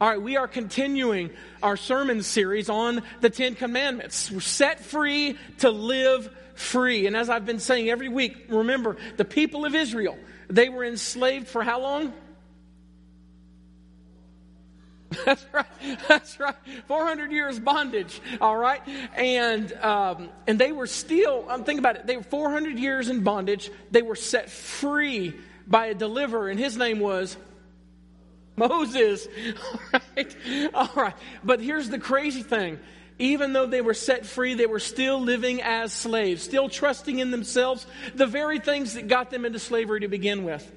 All right, we are continuing our sermon series on the Ten Commandments. We're set free to live free. And as I've been saying every week, remember the people of Israel, they were enslaved for how long? That's right. That's right. 400 years bondage. All right. And, um, and they were still, um, think about it. They were 400 years in bondage. They were set free by a deliverer, and his name was Moses. All right. All right. But here's the crazy thing. Even though they were set free, they were still living as slaves, still trusting in themselves, the very things that got them into slavery to begin with.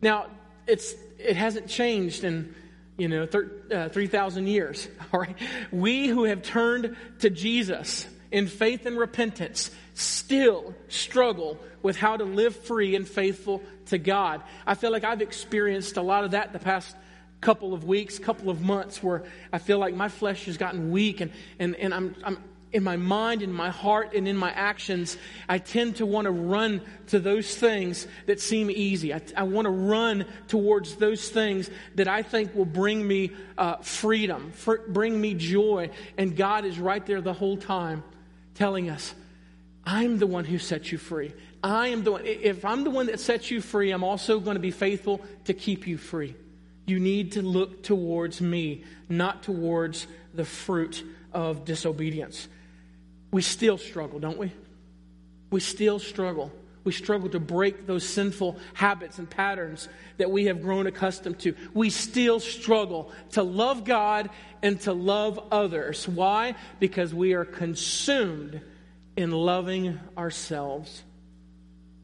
Now, it's, it hasn't changed in you know, thir- uh, 3,000 years. All right. We who have turned to Jesus in faith and repentance still struggle with how to live free and faithful to God. I feel like I've experienced a lot of that the past couple of weeks, couple of months where I feel like my flesh has gotten weak and, and, and I'm, I'm in my mind, in my heart, and in my actions, I tend to want to run to those things that seem easy. I, I want to run towards those things that I think will bring me uh, freedom, fr- bring me joy. And God is right there the whole time telling us, I'm the one who sets you free. I am the one. If I'm the one that sets you free, I'm also going to be faithful to keep you free. You need to look towards me, not towards the fruit of disobedience we still struggle, don't we? We still struggle. We struggle to break those sinful habits and patterns that we have grown accustomed to. We still struggle to love God and to love others. Why? Because we are consumed in loving ourselves.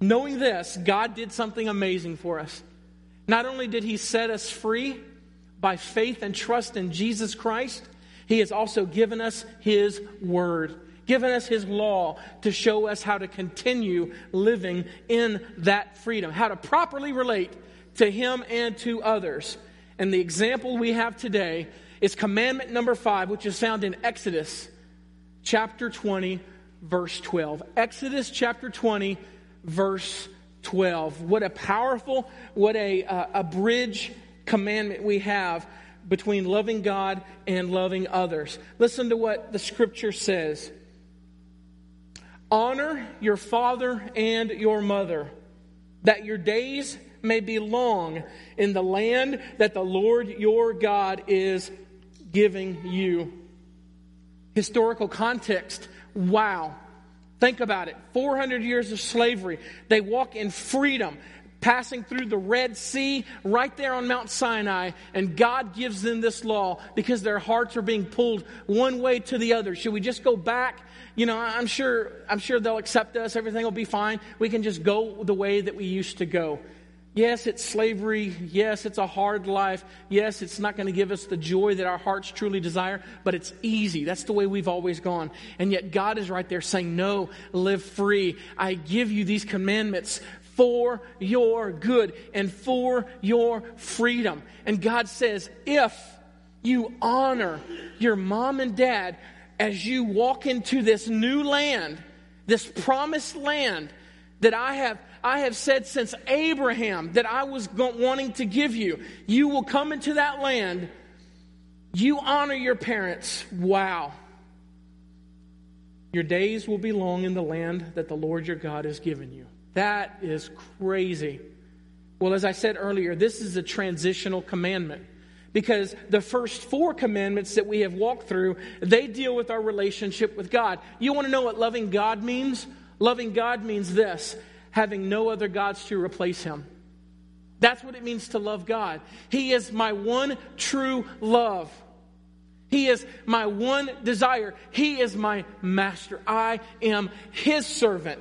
Knowing this, God did something amazing for us. Not only did He set us free by faith and trust in Jesus Christ, He has also given us His Word given us His law to show us how to continue living in that freedom, how to properly relate to Him and to others. And the example we have today is commandment number five, which is found in Exodus chapter 20, verse 12. Exodus chapter 20, verse 12. What a powerful, what a, uh, a bridge commandment we have between loving God and loving others. Listen to what the scripture says. Honor your father and your mother, that your days may be long in the land that the Lord your God is giving you. Historical context wow. Think about it 400 years of slavery. They walk in freedom passing through the Red Sea right there on Mount Sinai, and God gives them this law because their hearts are being pulled one way to the other. Should we just go back? You know, I'm sure, I'm sure they'll accept us. Everything will be fine. We can just go the way that we used to go. Yes, it's slavery. Yes, it's a hard life. Yes, it's not going to give us the joy that our hearts truly desire, but it's easy. That's the way we've always gone. And yet God is right there saying, no, live free. I give you these commandments for your good and for your freedom. And God says, if you honor your mom and dad as you walk into this new land, this promised land that I have, I have said since Abraham that I was wanting to give you, you will come into that land. You honor your parents. Wow. Your days will be long in the land that the Lord your God has given you. That is crazy. Well, as I said earlier, this is a transitional commandment because the first four commandments that we have walked through, they deal with our relationship with God. You want to know what loving God means? Loving God means this having no other gods to replace him. That's what it means to love God. He is my one true love. He is my one desire. He is my master. I am his servant.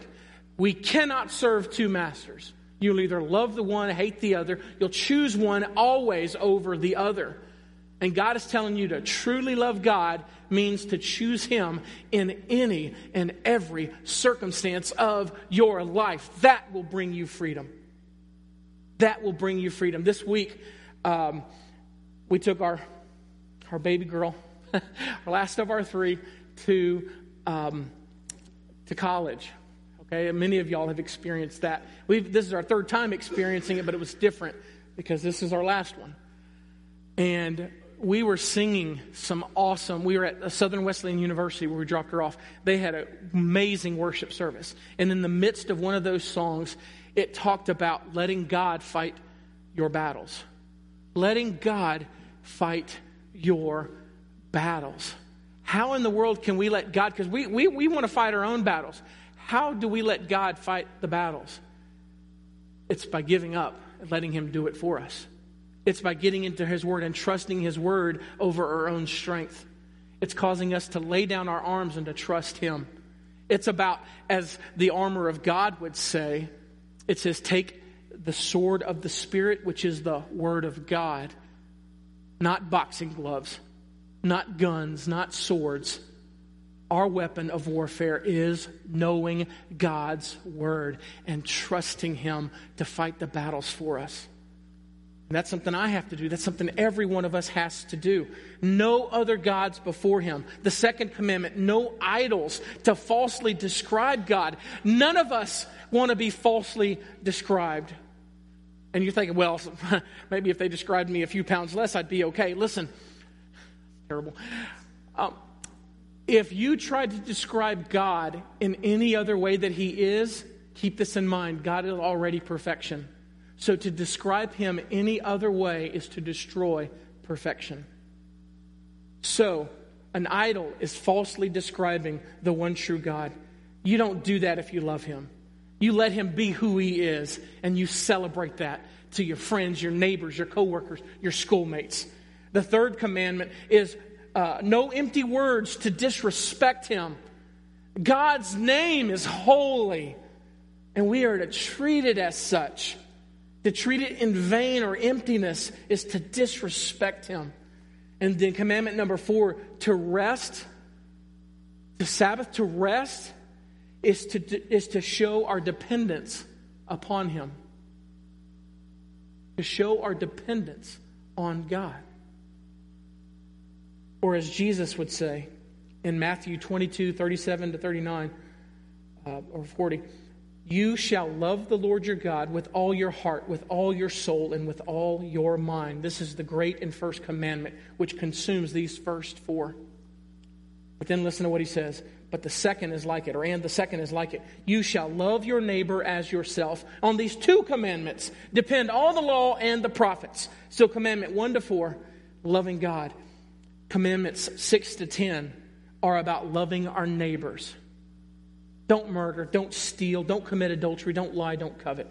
We cannot serve two masters. You'll either love the one, hate the other. You'll choose one always over the other. And God is telling you to truly love God means to choose Him in any and every circumstance of your life. That will bring you freedom. That will bring you freedom. This week, um, we took our, our baby girl, our last of our three, to, um, to college. Okay, many of y'all have experienced that. We've, this is our third time experiencing it, but it was different because this is our last one. And we were singing some awesome. We were at Southern Wesleyan University where we dropped her off. They had an amazing worship service. And in the midst of one of those songs, it talked about letting God fight your battles. Letting God fight your battles. How in the world can we let God, because we, we, we want to fight our own battles. How do we let God fight the battles? It's by giving up and letting Him do it for us. It's by getting into His Word and trusting His Word over our own strength. It's causing us to lay down our arms and to trust Him. It's about, as the armor of God would say, it says, take the sword of the Spirit, which is the Word of God, not boxing gloves, not guns, not swords our weapon of warfare is knowing God's word and trusting Him to fight the battles for us. And that's something I have to do. That's something every one of us has to do. No other gods before Him. The second commandment no idols to falsely describe God. None of us want to be falsely described. And you're thinking, well, maybe if they described me a few pounds less, I'd be okay. Listen, terrible. Um, if you try to describe God in any other way that He is, keep this in mind God is already perfection. So to describe Him any other way is to destroy perfection. So, an idol is falsely describing the one true God. You don't do that if you love Him. You let Him be who He is, and you celebrate that to your friends, your neighbors, your coworkers, your schoolmates. The third commandment is uh, no empty words to disrespect him. God's name is holy, and we are to treat it as such. To treat it in vain or emptiness is to disrespect him. And then commandment number four, to rest, the Sabbath to rest is to, is to show our dependence upon him. To show our dependence on God. Or as Jesus would say in Matthew 22, 37 to 39, uh, or 40, you shall love the Lord your God with all your heart, with all your soul, and with all your mind. This is the great and first commandment, which consumes these first four. But then listen to what he says. But the second is like it, or and the second is like it. You shall love your neighbor as yourself. On these two commandments depend all the law and the prophets. So, commandment one to four, loving God. Commandments 6 to 10 are about loving our neighbors. Don't murder, don't steal, don't commit adultery, don't lie, don't covet.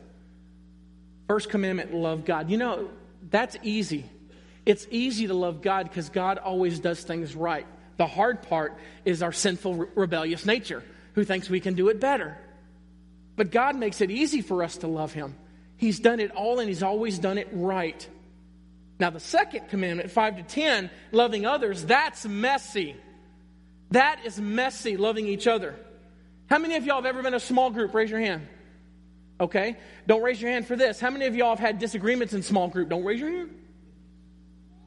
First commandment, love God. You know, that's easy. It's easy to love God because God always does things right. The hard part is our sinful, rebellious nature who thinks we can do it better. But God makes it easy for us to love Him. He's done it all and He's always done it right. Now, the second commandment, 5 to 10, loving others, that's messy. That is messy, loving each other. How many of y'all have ever been a small group? Raise your hand. Okay? Don't raise your hand for this. How many of y'all have had disagreements in small group? Don't raise your hand.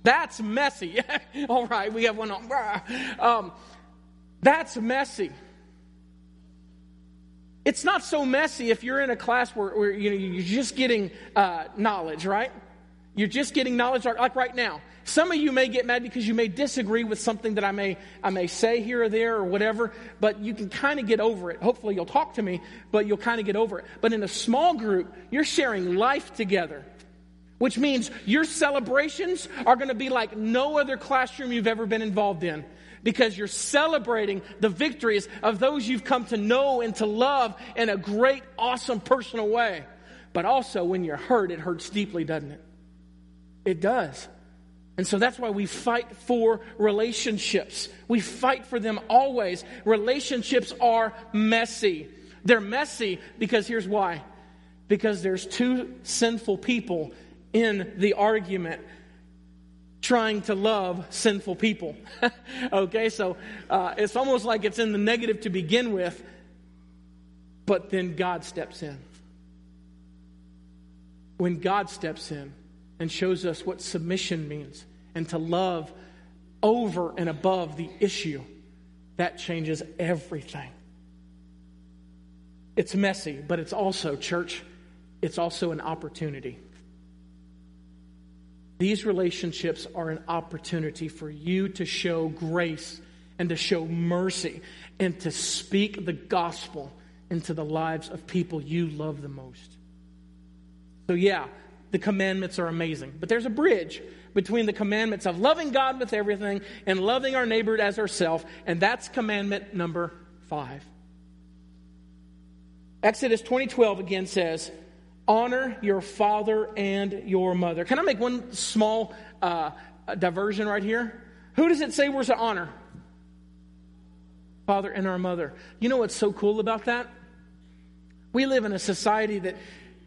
That's messy. All right, we have one on. Um, that's messy. It's not so messy if you're in a class where, where you know, you're just getting uh, knowledge, right? You're just getting knowledge like right now. Some of you may get mad because you may disagree with something that I may, I may say here or there or whatever, but you can kind of get over it. Hopefully you'll talk to me, but you'll kind of get over it. But in a small group, you're sharing life together, which means your celebrations are going to be like no other classroom you've ever been involved in because you're celebrating the victories of those you've come to know and to love in a great, awesome, personal way. But also, when you're hurt, it hurts deeply, doesn't it? It does. And so that's why we fight for relationships. We fight for them always. Relationships are messy. They're messy because here's why. Because there's two sinful people in the argument trying to love sinful people. okay, so uh, it's almost like it's in the negative to begin with, but then God steps in. When God steps in, and shows us what submission means and to love over and above the issue. That changes everything. It's messy, but it's also, church, it's also an opportunity. These relationships are an opportunity for you to show grace and to show mercy and to speak the gospel into the lives of people you love the most. So, yeah, the commandments are amazing, but there's a bridge between the commandments of loving God with everything and loving our neighbor as ourselves, and that's commandment number five. Exodus 20:12 again says, "Honor your father and your mother." Can I make one small uh, diversion right here? Who does it say we're to honor? Father and our mother. You know what's so cool about that? We live in a society that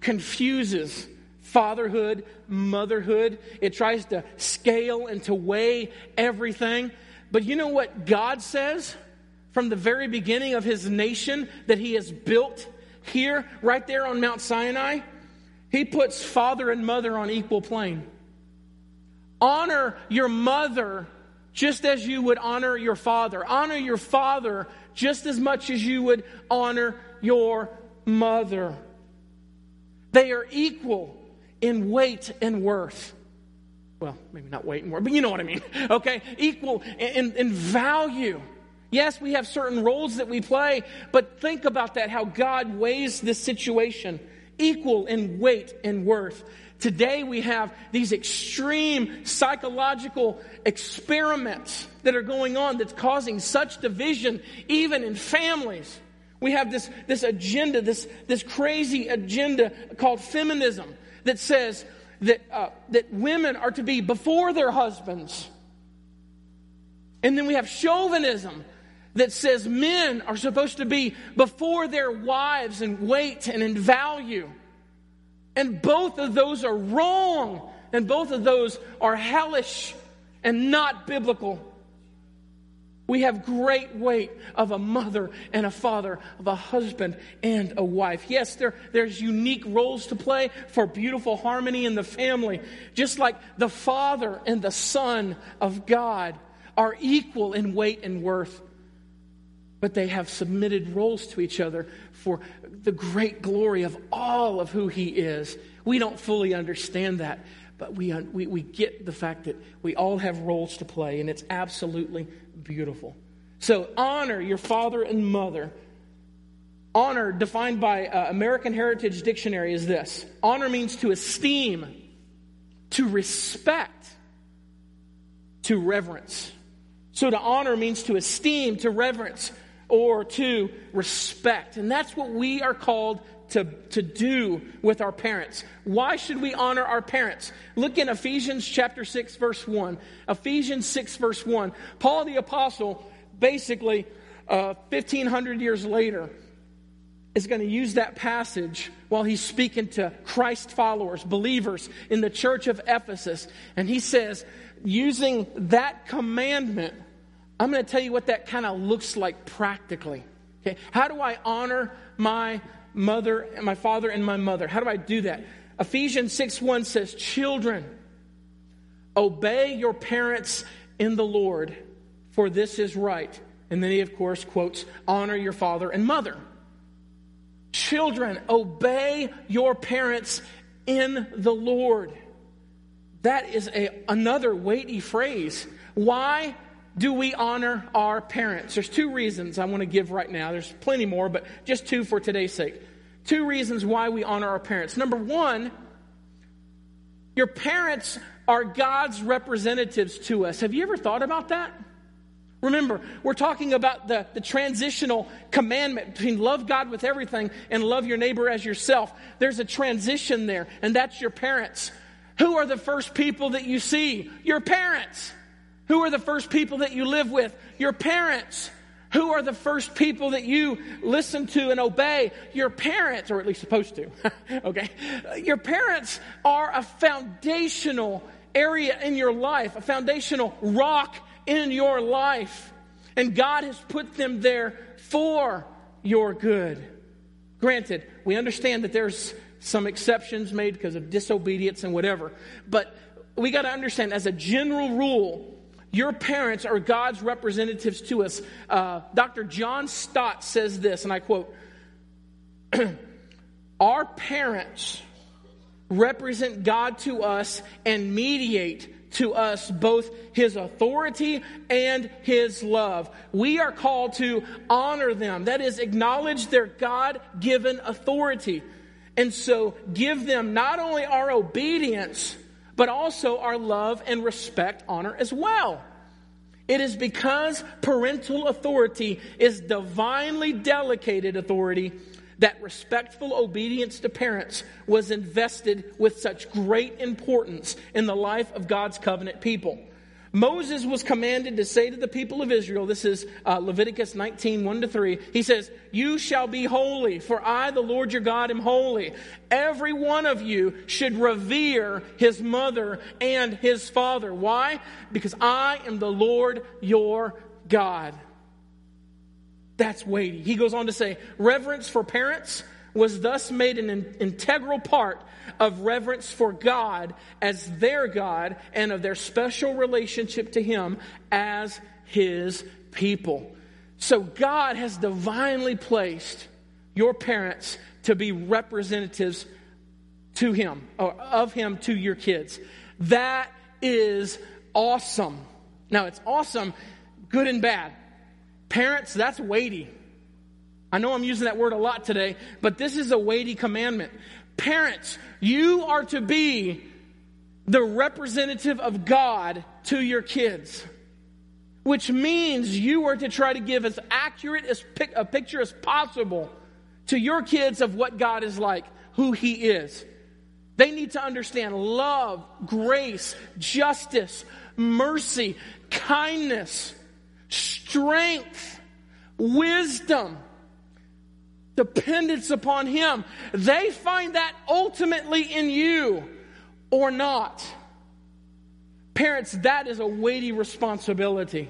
confuses fatherhood, motherhood. It tries to scale and to weigh everything. But you know what God says from the very beginning of his nation that he has built here, right there on Mount Sinai? He puts father and mother on equal plane. Honor your mother just as you would honor your father. Honor your father just as much as you would honor your mother. They are equal in weight and worth. Well, maybe not weight and worth, but you know what I mean. Okay? Equal in, in value. Yes, we have certain roles that we play, but think about that how God weighs this situation equal in weight and worth. Today we have these extreme psychological experiments that are going on that's causing such division even in families. We have this, this agenda, this, this crazy agenda called feminism that says that, uh, that women are to be before their husbands. And then we have chauvinism that says men are supposed to be before their wives in weight and in value. And both of those are wrong. And both of those are hellish and not biblical. We have great weight of a mother and a father, of a husband and a wife. Yes, there, there's unique roles to play for beautiful harmony in the family. Just like the father and the son of God are equal in weight and worth but they have submitted roles to each other for the great glory of all of who He is. We don't fully understand that, but we, we, we get the fact that we all have roles to play, and it's absolutely beautiful. So, honor your father and mother. Honor, defined by uh, American Heritage Dictionary, is this honor means to esteem, to respect, to reverence. So, to honor means to esteem, to reverence, or to respect. And that's what we are called to, to do with our parents. Why should we honor our parents? Look in Ephesians chapter 6, verse 1. Ephesians 6, verse 1. Paul the Apostle, basically, uh, 1,500 years later, is going to use that passage while he's speaking to Christ followers, believers in the church of Ephesus. And he says, using that commandment, I'm going to tell you what that kind of looks like practically. Okay? How do I honor my mother, and my father, and my mother? How do I do that? Ephesians 6 1 says, Children, obey your parents in the Lord, for this is right. And then he, of course, quotes, Honor your father and mother. Children, obey your parents in the Lord. That is a, another weighty phrase. Why? Do we honor our parents? There's two reasons I want to give right now. There's plenty more, but just two for today's sake. Two reasons why we honor our parents. Number one, your parents are God's representatives to us. Have you ever thought about that? Remember, we're talking about the, the transitional commandment between love God with everything and love your neighbor as yourself. There's a transition there, and that's your parents. Who are the first people that you see? Your parents. Who are the first people that you live with? Your parents. Who are the first people that you listen to and obey? Your parents, or at least supposed to. okay? Your parents are a foundational area in your life, a foundational rock in your life. And God has put them there for your good. Granted, we understand that there's some exceptions made because of disobedience and whatever, but we got to understand as a general rule, your parents are God's representatives to us. Uh, Dr. John Stott says this, and I quote Our parents represent God to us and mediate to us both his authority and his love. We are called to honor them. That is, acknowledge their God given authority. And so give them not only our obedience, but also our love and respect, honor as well. It is because parental authority is divinely delegated authority that respectful obedience to parents was invested with such great importance in the life of God's covenant people. Moses was commanded to say to the people of Israel, this is uh, Leviticus 19, 1 to 3, he says, You shall be holy, for I, the Lord your God, am holy. Every one of you should revere his mother and his father. Why? Because I am the Lord your God. That's weighty. He goes on to say, Reverence for parents was thus made an in- integral part of reverence for God as their God and of their special relationship to Him as His people. So God has divinely placed your parents to be representatives to Him, or of Him to your kids. That is awesome. Now, it's awesome, good and bad. Parents, that's weighty. I know I'm using that word a lot today, but this is a weighty commandment. Parents, you are to be the representative of God to your kids, which means you are to try to give as accurate as a picture as possible to your kids of what God is like, who He is. They need to understand love, grace, justice, mercy, kindness, strength, wisdom dependence upon Him. They find that ultimately in you or not. Parents, that is a weighty responsibility.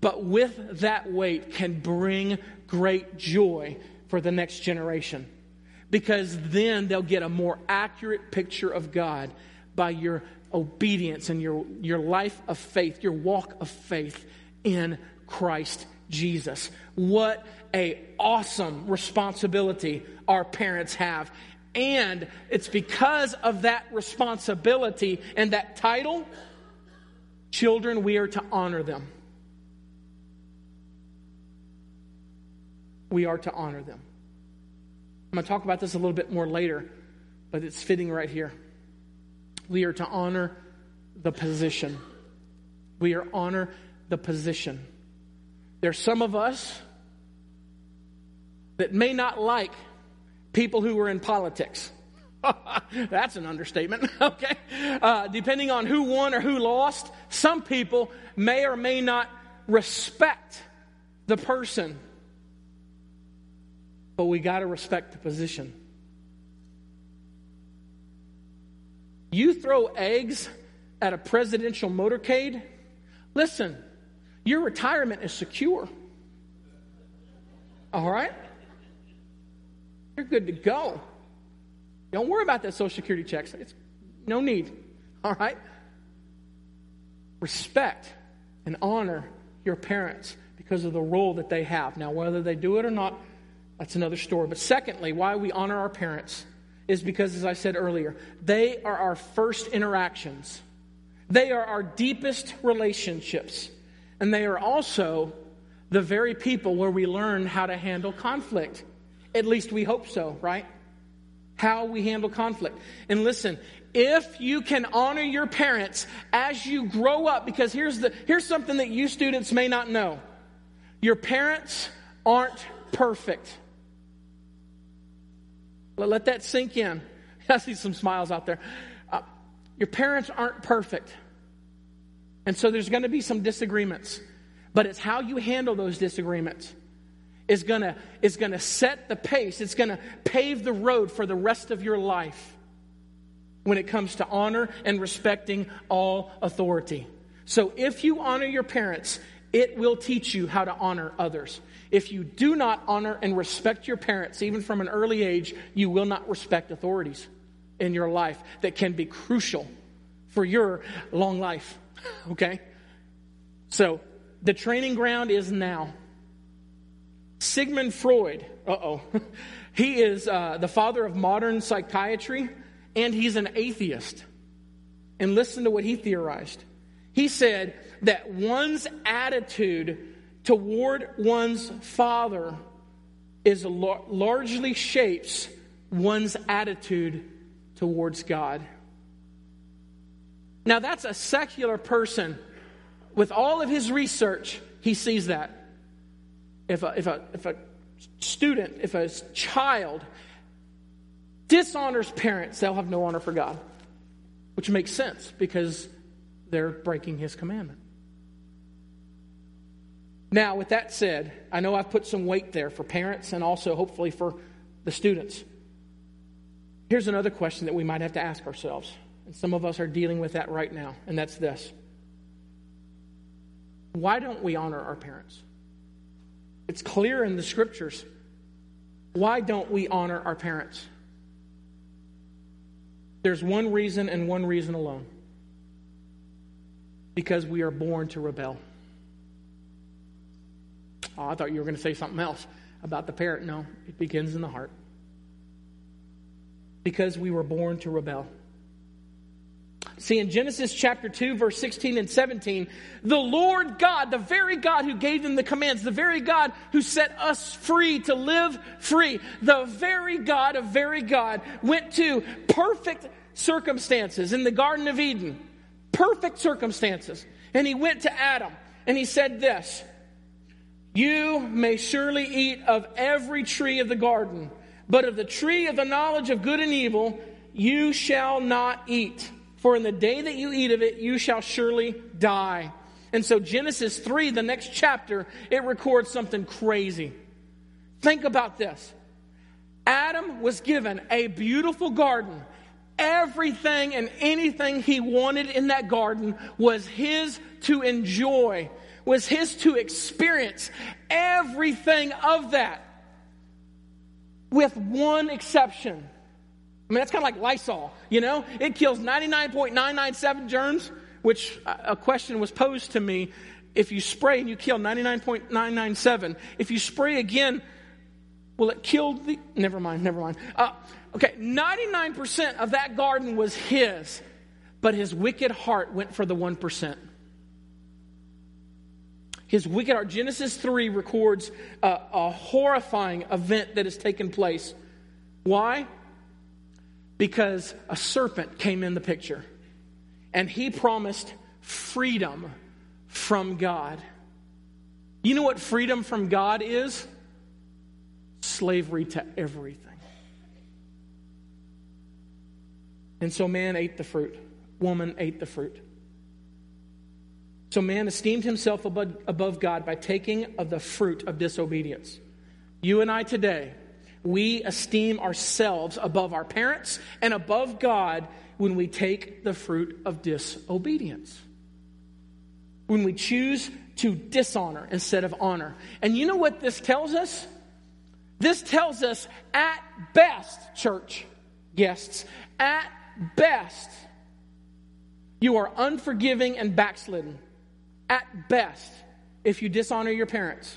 But with that weight can bring great joy for the next generation. Because then they'll get a more accurate picture of God by your obedience and your, your life of faith, your walk of faith in Christ Jesus. What a awesome responsibility our parents have. And it's because of that responsibility and that title, children, we are to honor them. We are to honor them. I'm going to talk about this a little bit more later, but it's fitting right here. We are to honor the position. We are honor the position. There's some of us that may not like people who are in politics. That's an understatement, okay? Uh, depending on who won or who lost, some people may or may not respect the person. But we got to respect the position. You throw eggs at a presidential motorcade, listen, your retirement is secure. All right? You're good to go. Don't worry about that Social Security check. It's no need. All right? Respect and honor your parents because of the role that they have. Now, whether they do it or not, that's another story. But secondly, why we honor our parents is because, as I said earlier, they are our first interactions. They are our deepest relationships. And they are also the very people where we learn how to handle conflict. At least we hope so, right? How we handle conflict. And listen, if you can honor your parents as you grow up, because here's, the, here's something that you students may not know your parents aren't perfect. Let that sink in. I see some smiles out there. Uh, your parents aren't perfect. And so there's going to be some disagreements. But it's how you handle those disagreements is going to is going to set the pace. It's going to pave the road for the rest of your life when it comes to honor and respecting all authority. So if you honor your parents, it will teach you how to honor others. If you do not honor and respect your parents, even from an early age, you will not respect authorities in your life that can be crucial for your long life. Okay? So, the training ground is now. Sigmund Freud, uh oh, He is uh, the father of modern psychiatry, and he's an atheist. And listen to what he theorized. He said that one's attitude toward one's father is largely shapes one's attitude towards God. Now, that's a secular person. With all of his research, he sees that. If a, if a, if a student, if a child dishonors parents, they'll have no honor for God, which makes sense because they're breaking his commandment. Now, with that said, I know I've put some weight there for parents and also hopefully for the students. Here's another question that we might have to ask ourselves, and some of us are dealing with that right now, and that's this Why don't we honor our parents? It's clear in the scriptures. Why don't we honor our parents? There's one reason and one reason alone because we are born to rebel. Oh, I thought you were going to say something else about the parent. No, it begins in the heart. Because we were born to rebel. See, in Genesis chapter 2, verse 16 and 17, the Lord God, the very God who gave them the commands, the very God who set us free to live free, the very God of very God went to perfect circumstances in the Garden of Eden. Perfect circumstances. And he went to Adam and he said this You may surely eat of every tree of the garden, but of the tree of the knowledge of good and evil you shall not eat. For in the day that you eat of it, you shall surely die. And so, Genesis 3, the next chapter, it records something crazy. Think about this Adam was given a beautiful garden. Everything and anything he wanted in that garden was his to enjoy, was his to experience. Everything of that, with one exception. I mean, that's kind of like Lysol, you know? It kills 99.997 germs, which a question was posed to me. If you spray and you kill 99.997, if you spray again, will it kill the. Never mind, never mind. Uh, okay, 99% of that garden was his, but his wicked heart went for the 1%. His wicked heart. Genesis 3 records a, a horrifying event that has taken place. Why? Because a serpent came in the picture and he promised freedom from God. You know what freedom from God is? Slavery to everything. And so man ate the fruit, woman ate the fruit. So man esteemed himself above, God by taking of the fruit of disobedience. You and I today, we esteem ourselves above our parents and above God when we take the fruit of disobedience. When we choose to dishonor instead of honor. And you know what this tells us? This tells us at best, church guests, at best, you are unforgiving and backslidden. At best, if you dishonor your parents.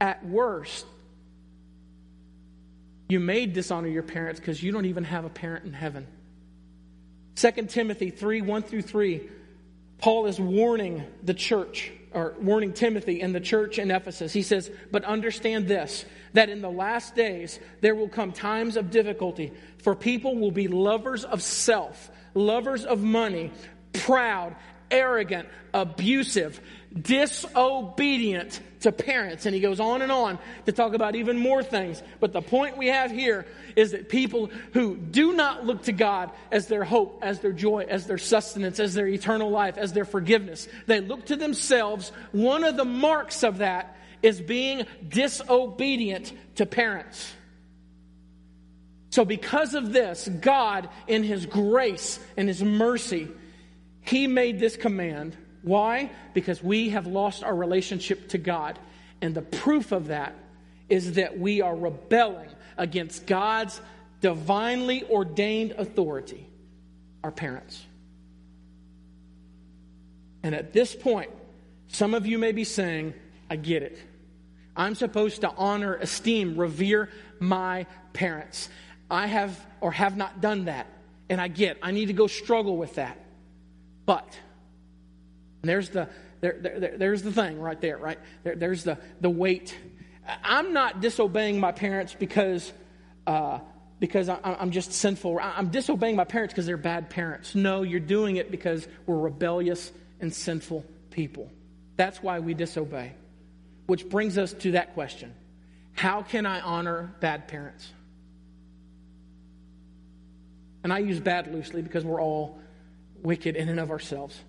At worst, you may dishonor your parents because you don't even have a parent in heaven. 2 Timothy 3 1 through 3, Paul is warning the church, or warning Timothy and the church in Ephesus. He says, But understand this, that in the last days there will come times of difficulty, for people will be lovers of self, lovers of money, proud, arrogant, abusive, disobedient to parents. And he goes on and on to talk about even more things. But the point we have here is that people who do not look to God as their hope, as their joy, as their sustenance, as their eternal life, as their forgiveness, they look to themselves. One of the marks of that is being disobedient to parents. So, because of this, God, in His grace and His mercy, He made this command why? Because we have lost our relationship to God. And the proof of that is that we are rebelling against God's divinely ordained authority, our parents. And at this point, some of you may be saying, I get it. I'm supposed to honor, esteem, revere my parents. I have or have not done that. And I get, I need to go struggle with that. But, there's the, there, there, there's the thing right there, right? There, there's the, the weight. I'm not disobeying my parents because, uh, because I, I'm just sinful. I'm disobeying my parents because they're bad parents. No, you're doing it because we're rebellious and sinful people. That's why we disobey. Which brings us to that question How can I honor bad parents? And I use bad loosely because we're all wicked in and of ourselves.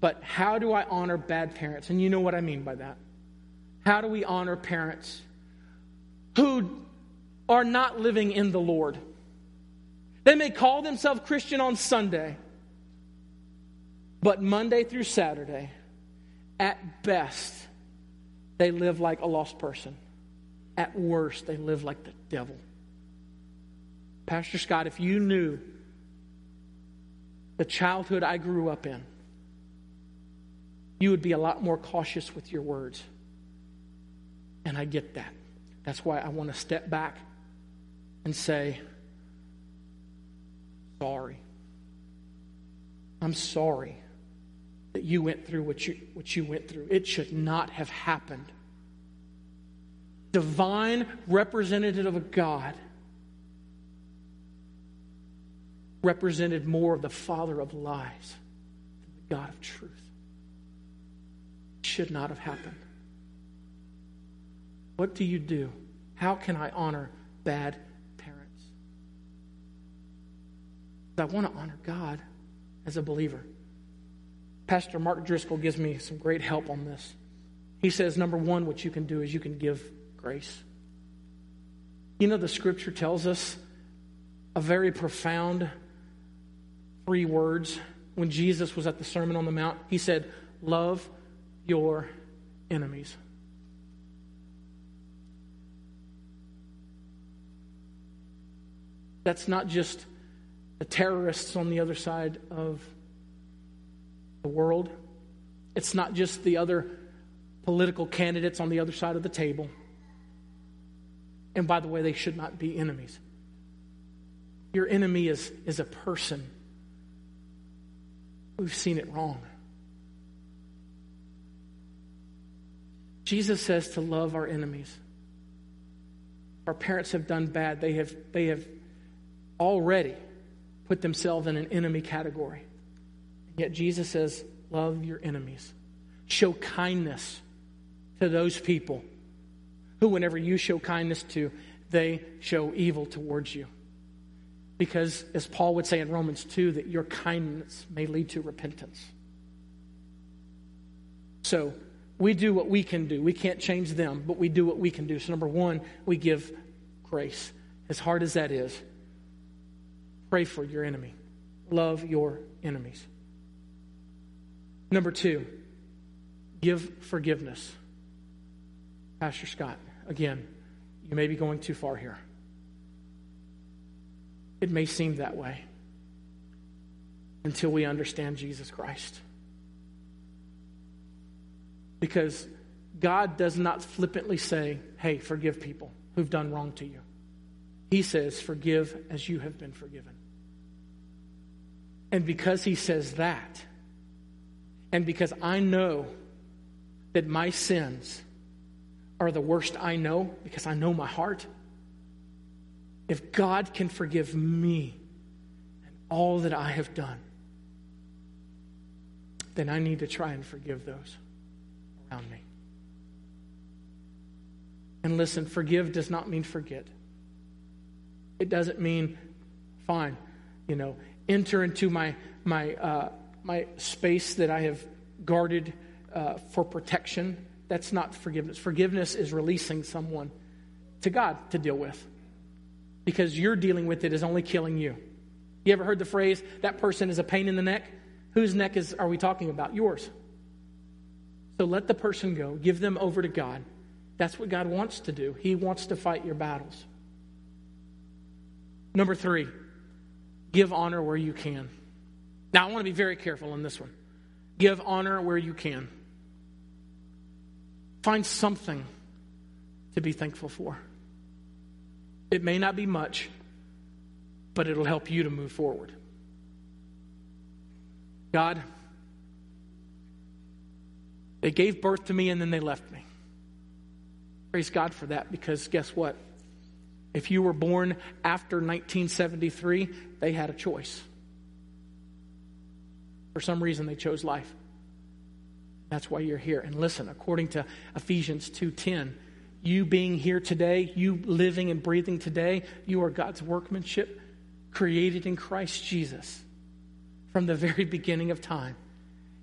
But how do I honor bad parents? And you know what I mean by that. How do we honor parents who are not living in the Lord? They may call themselves Christian on Sunday, but Monday through Saturday, at best, they live like a lost person. At worst, they live like the devil. Pastor Scott, if you knew the childhood I grew up in, you would be a lot more cautious with your words. And I get that. That's why I want to step back and say, sorry. I'm sorry that you went through what you, what you went through. It should not have happened. Divine representative of God represented more of the father of lies than the God of truth. Should not have happened. What do you do? How can I honor bad parents? I want to honor God as a believer. Pastor Mark Driscoll gives me some great help on this. He says, number one, what you can do is you can give grace. You know, the scripture tells us a very profound three words when Jesus was at the Sermon on the Mount. He said, Love your enemies. That's not just the terrorists on the other side of the world. It's not just the other political candidates on the other side of the table. And by the way, they should not be enemies. Your enemy is, is a person We've seen it wrong. Jesus says to love our enemies. Our parents have done bad. They have, they have already put themselves in an enemy category. Yet Jesus says, love your enemies. Show kindness to those people who, whenever you show kindness to, they show evil towards you. Because, as Paul would say in Romans 2, that your kindness may lead to repentance. So, we do what we can do. We can't change them, but we do what we can do. So, number one, we give grace. As hard as that is, pray for your enemy, love your enemies. Number two, give forgiveness. Pastor Scott, again, you may be going too far here. It may seem that way until we understand Jesus Christ. Because God does not flippantly say, hey, forgive people who've done wrong to you. He says, forgive as you have been forgiven. And because He says that, and because I know that my sins are the worst I know, because I know my heart, if God can forgive me and all that I have done, then I need to try and forgive those around me. And listen, forgive does not mean forget. It doesn't mean, fine, you know, enter into my, my, uh, my space that I have guarded uh, for protection. That's not forgiveness. Forgiveness is releasing someone to God to deal with because you're dealing with it is only killing you. You ever heard the phrase, that person is a pain in the neck? Whose neck is, are we talking about? Yours. So let the person go. Give them over to God. That's what God wants to do. He wants to fight your battles. Number three, give honor where you can. Now, I want to be very careful on this one. Give honor where you can. Find something to be thankful for. It may not be much, but it'll help you to move forward. God, they gave birth to me and then they left me. Praise God for that because guess what? If you were born after 1973, they had a choice. For some reason, they chose life. That's why you're here. And listen, according to Ephesians 2:10, you being here today, you living and breathing today, you are God's workmanship created in Christ Jesus from the very beginning of time.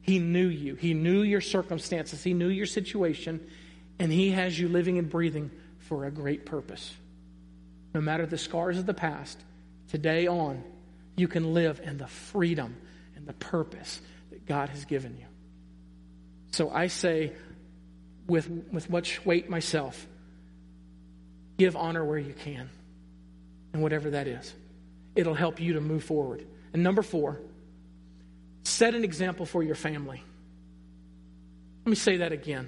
He knew you. He knew your circumstances. He knew your situation, and he has you living and breathing for a great purpose. No matter the scars of the past, today on, you can live in the freedom and the purpose that God has given you. So I say, with, with much weight myself, give honor where you can, and whatever that is. It'll help you to move forward. And number four, set an example for your family. Let me say that again.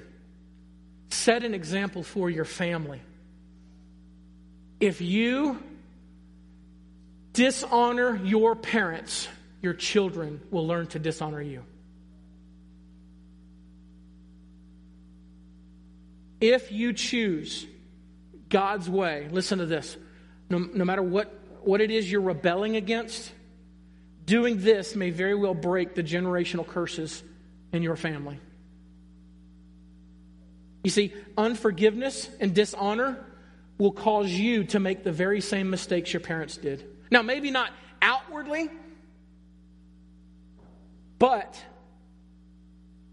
Set an example for your family. If you dishonor your parents, your children will learn to dishonor you. If you choose God's way, listen to this. No, no matter what, what it is you're rebelling against, doing this may very well break the generational curses in your family. You see, unforgiveness and dishonor will cause you to make the very same mistakes your parents did. Now, maybe not outwardly, but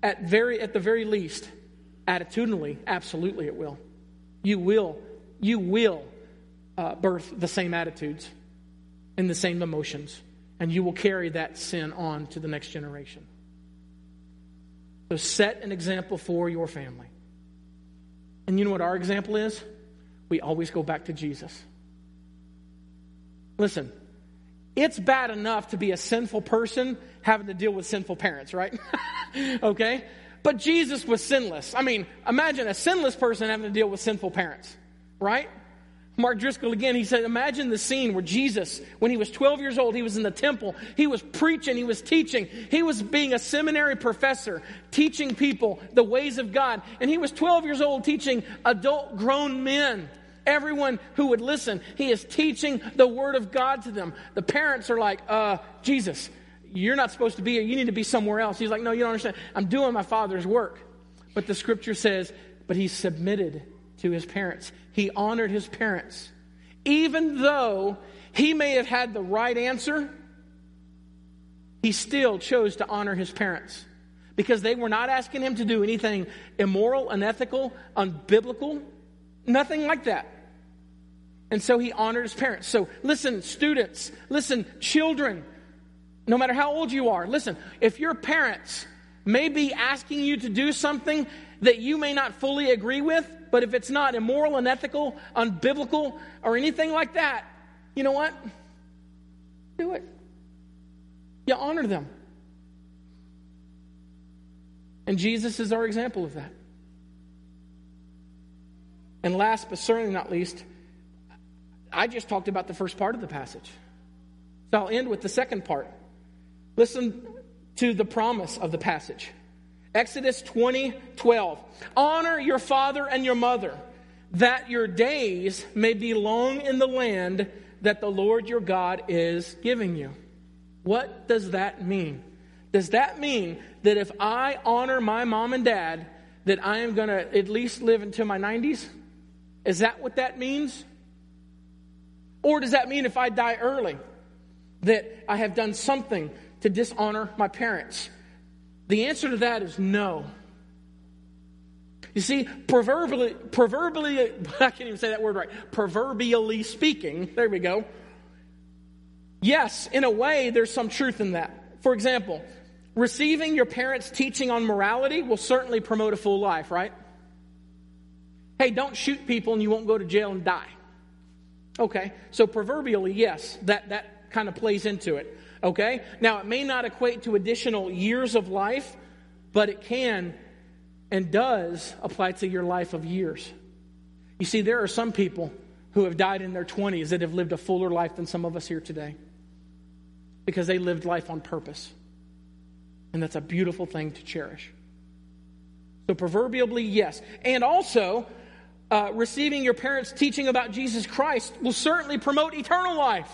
at, very, at the very least, attitudinally, absolutely it will. You will, you will uh, birth the same attitudes and the same emotions, and you will carry that sin on to the next generation. So set an example for your family. And you know what our example is? We always go back to Jesus. Listen, it's bad enough to be a sinful person having to deal with sinful parents, right? okay? But Jesus was sinless. I mean, imagine a sinless person having to deal with sinful parents, right? Mark Driscoll again, he said, imagine the scene where Jesus, when he was 12 years old, he was in the temple, he was preaching, he was teaching, he was being a seminary professor, teaching people the ways of God. And he was 12 years old teaching adult grown men, everyone who would listen. He is teaching the word of God to them. The parents are like, uh, Jesus, you're not supposed to be here. You need to be somewhere else. He's like, no, you don't understand. I'm doing my father's work. But the scripture says, but he submitted to his parents. He honored his parents. Even though he may have had the right answer, he still chose to honor his parents because they were not asking him to do anything immoral, unethical, unbiblical, nothing like that. And so he honored his parents. So listen, students, listen, children, no matter how old you are, listen, if your parents may be asking you to do something that you may not fully agree with, but if it's not immoral, unethical, unbiblical, or anything like that, you know what? Do it. You honor them. And Jesus is our example of that. And last but certainly not least, I just talked about the first part of the passage. So I'll end with the second part. Listen to the promise of the passage. Exodus 20, 12. Honor your father and your mother, that your days may be long in the land that the Lord your God is giving you. What does that mean? Does that mean that if I honor my mom and dad, that I am going to at least live until my 90s? Is that what that means? Or does that mean if I die early, that I have done something to dishonor my parents? The answer to that is no. You see, proverbially, proverbially, I can't even say that word right. Proverbially speaking, there we go. Yes, in a way, there's some truth in that. For example, receiving your parents' teaching on morality will certainly promote a full life, right? Hey, don't shoot people and you won't go to jail and die. Okay, so proverbially, yes, that, that kind of plays into it. Okay? Now, it may not equate to additional years of life, but it can and does apply to your life of years. You see, there are some people who have died in their 20s that have lived a fuller life than some of us here today because they lived life on purpose. And that's a beautiful thing to cherish. So, proverbially, yes. And also, uh, receiving your parents' teaching about Jesus Christ will certainly promote eternal life,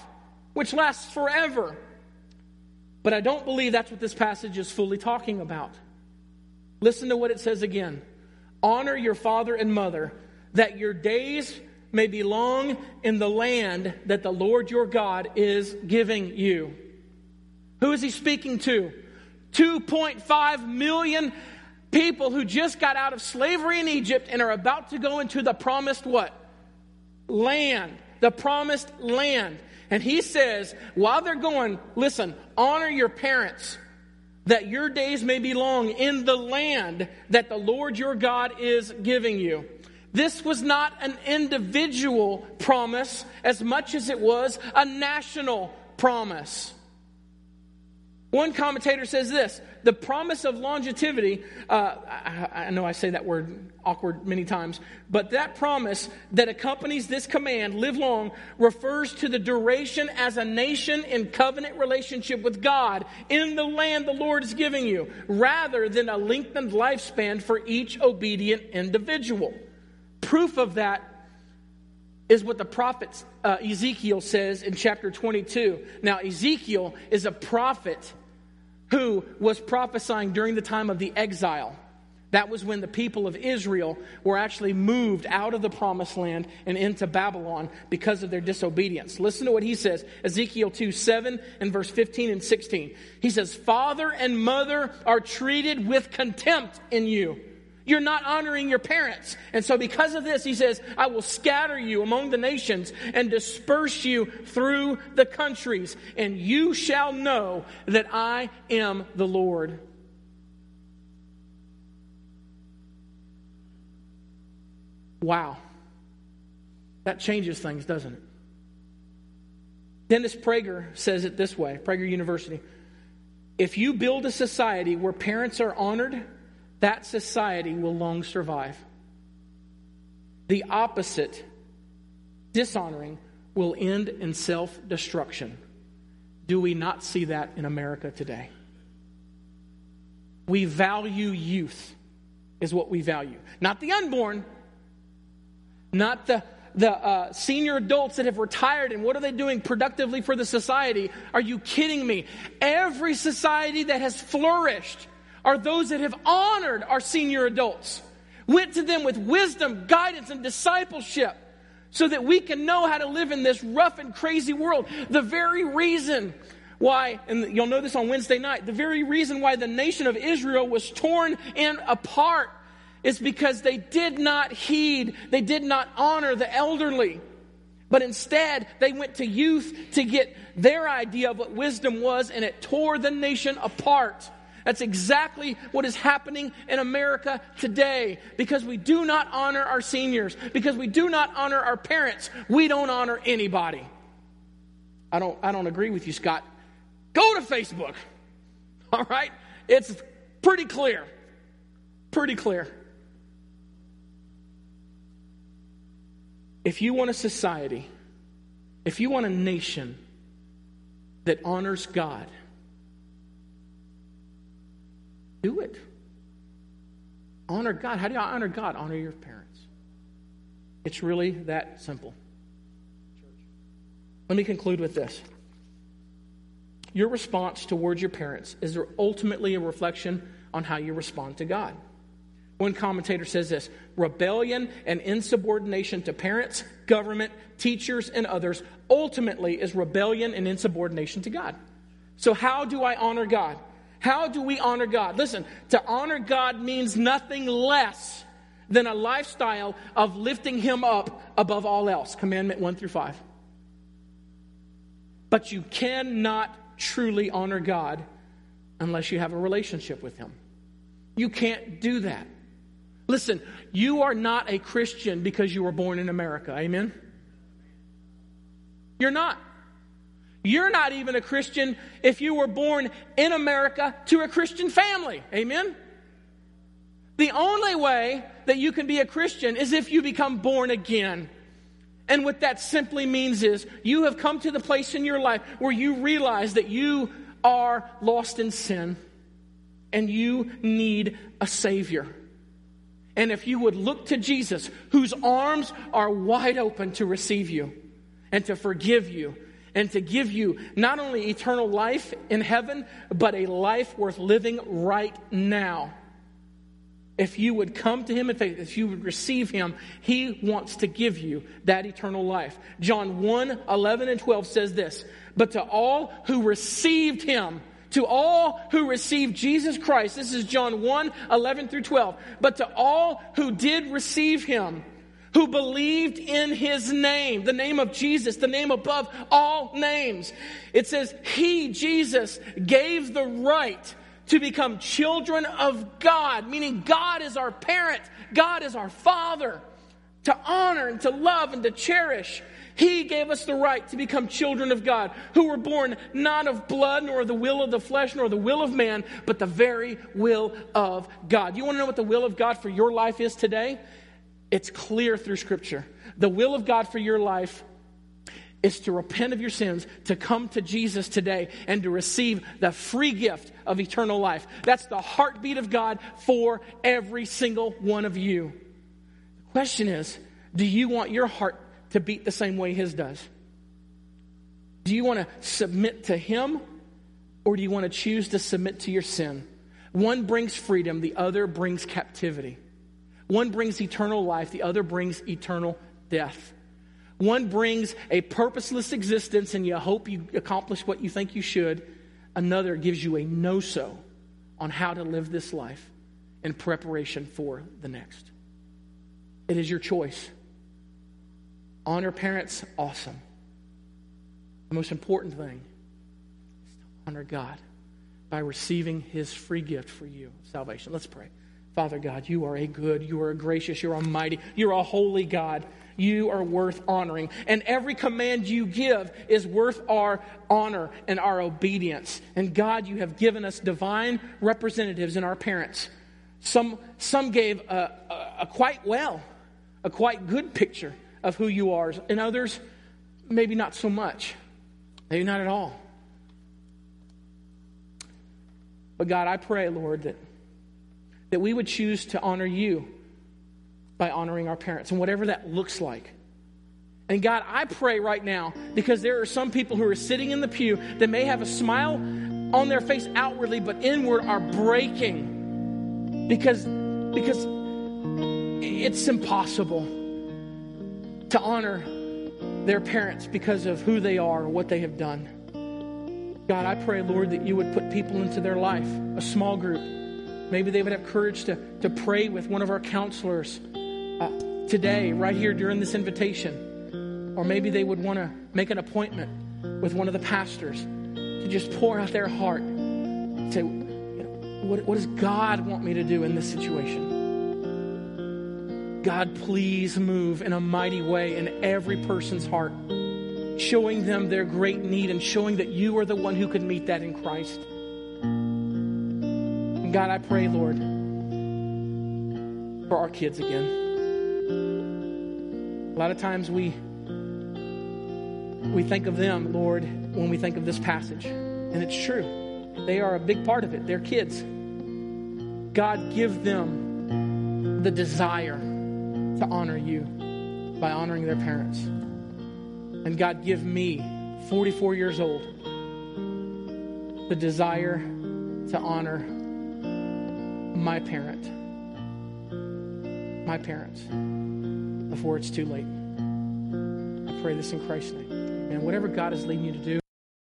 which lasts forever. But I don't believe that's what this passage is fully talking about. Listen to what it says again Honor your father and mother, that your days may be long in the land that the Lord your God is giving you. Who is he speaking to? 2.5 million people who just got out of slavery in Egypt and are about to go into the promised what? Land. The promised land. And he says, while they're going, listen, honor your parents that your days may be long in the land that the Lord your God is giving you. This was not an individual promise as much as it was a national promise. One commentator says this the promise of longevity, uh, I, I, know I say that word awkward many times, but that promise that accompanies this command, live long, refers to the duration as a nation in covenant relationship with God in the land the Lord is giving you, rather than a lengthened lifespan for each obedient individual. Proof of that is what the prophet uh, Ezekiel says in chapter 22. Now, Ezekiel is a prophet who was prophesying during the time of the exile. That was when the people of Israel were actually moved out of the promised land and into Babylon because of their disobedience. Listen to what he says Ezekiel 2 7 and verse 15 and 16. He says, Father and mother are treated with contempt in you. You're not honoring your parents. And so, because of this, he says, I will scatter you among the nations and disperse you through the countries, and you shall know that I am the Lord. Wow. That changes things, doesn't it? Dennis Prager says it this way Prager University. If you build a society where parents are honored, that society will long survive. The opposite, dishonoring, will end in self destruction. Do we not see that in America today? We value youth, is what we value. Not the unborn, not the, the uh, senior adults that have retired and what are they doing productively for the society. Are you kidding me? Every society that has flourished are those that have honored our senior adults, went to them with wisdom, guidance, and discipleship so that we can know how to live in this rough and crazy world. The very reason why, and you'll know this on Wednesday night, the very reason why the nation of Israel was torn and apart is because they did not heed, they did not honor the elderly. But instead, they went to youth to get their idea of what wisdom was, and it tore the nation apart. That's exactly what is happening in America today. Because we do not honor our seniors, because we do not honor our parents, we don't honor anybody. I don't, I don't agree with you, Scott. Go to Facebook. All right? It's pretty clear. Pretty clear. If you want a society, if you want a nation that honors God, do it. Honor God. How do you honor God? Honor your parents. It's really that simple. Let me conclude with this. Your response towards your parents is ultimately a reflection on how you respond to God. One commentator says this rebellion and insubordination to parents, government, teachers, and others ultimately is rebellion and insubordination to God. So, how do I honor God? How do we honor God? Listen, to honor God means nothing less than a lifestyle of lifting Him up above all else. Commandment 1 through 5. But you cannot truly honor God unless you have a relationship with Him. You can't do that. Listen, you are not a Christian because you were born in America. Amen? You're not. You're not even a Christian if you were born in America to a Christian family. Amen? The only way that you can be a Christian is if you become born again. And what that simply means is you have come to the place in your life where you realize that you are lost in sin and you need a Savior. And if you would look to Jesus, whose arms are wide open to receive you and to forgive you and to give you not only eternal life in heaven, but a life worth living right now if you would come to him in faith, if you would receive him, he wants to give you that eternal life. John 1 11 and 12 says this But to all who received him, to all who received Jesus Christ, this is John 1 11 through 12, but to all who did receive him, who believed in his name, the name of Jesus, the name above all names. It says, He, Jesus, gave the right to become children of God, meaning God is our parent, God is our father, to honor and to love and to cherish. He gave us the right to become children of God, who were born not of blood, nor of the will of the flesh, nor the will of man, but the very will of God. You want to know what the will of God for your life is today? It's clear through Scripture. The will of God for your life is to repent of your sins, to come to Jesus today, and to receive the free gift of eternal life. That's the heartbeat of God for every single one of you. The question is do you want your heart to beat the same way His does? Do you want to submit to Him, or do you want to choose to submit to your sin? One brings freedom, the other brings captivity. One brings eternal life, the other brings eternal death. One brings a purposeless existence and you hope you accomplish what you think you should. Another gives you a no so on how to live this life in preparation for the next. It is your choice. Honor parents, awesome. The most important thing is to honor God by receiving his free gift for you, salvation. Let's pray. Father God, you are a good, you are a gracious, you're a mighty, you're a holy God you are worth honoring. And every command you give is worth our honor and our obedience. And God, you have given us divine representatives in our parents. Some, some gave a, a, a quite well, a quite good picture of who you are, and others, maybe not so much. Maybe not at all. But God, I pray, Lord, that, that we would choose to honor you by honoring our parents and whatever that looks like. And God, I pray right now because there are some people who are sitting in the pew that may have a smile on their face outwardly, but inward are breaking because, because it's impossible to honor their parents because of who they are or what they have done. God, I pray, Lord, that you would put people into their life, a small group. Maybe they would have courage to, to pray with one of our counselors uh, today, right here during this invitation. Or maybe they would want to make an appointment with one of the pastors to just pour out their heart. Say, you know, what, what does God want me to do in this situation? God, please move in a mighty way in every person's heart, showing them their great need and showing that you are the one who can meet that in Christ. God, I pray, Lord, for our kids again. A lot of times we we think of them, Lord, when we think of this passage. And it's true. They are a big part of it. They're kids. God, give them the desire to honor you by honoring their parents. And God, give me, 44 years old, the desire to honor my parent, my parents before it's too late. I pray this in Christ's name. And whatever God is leading you to do,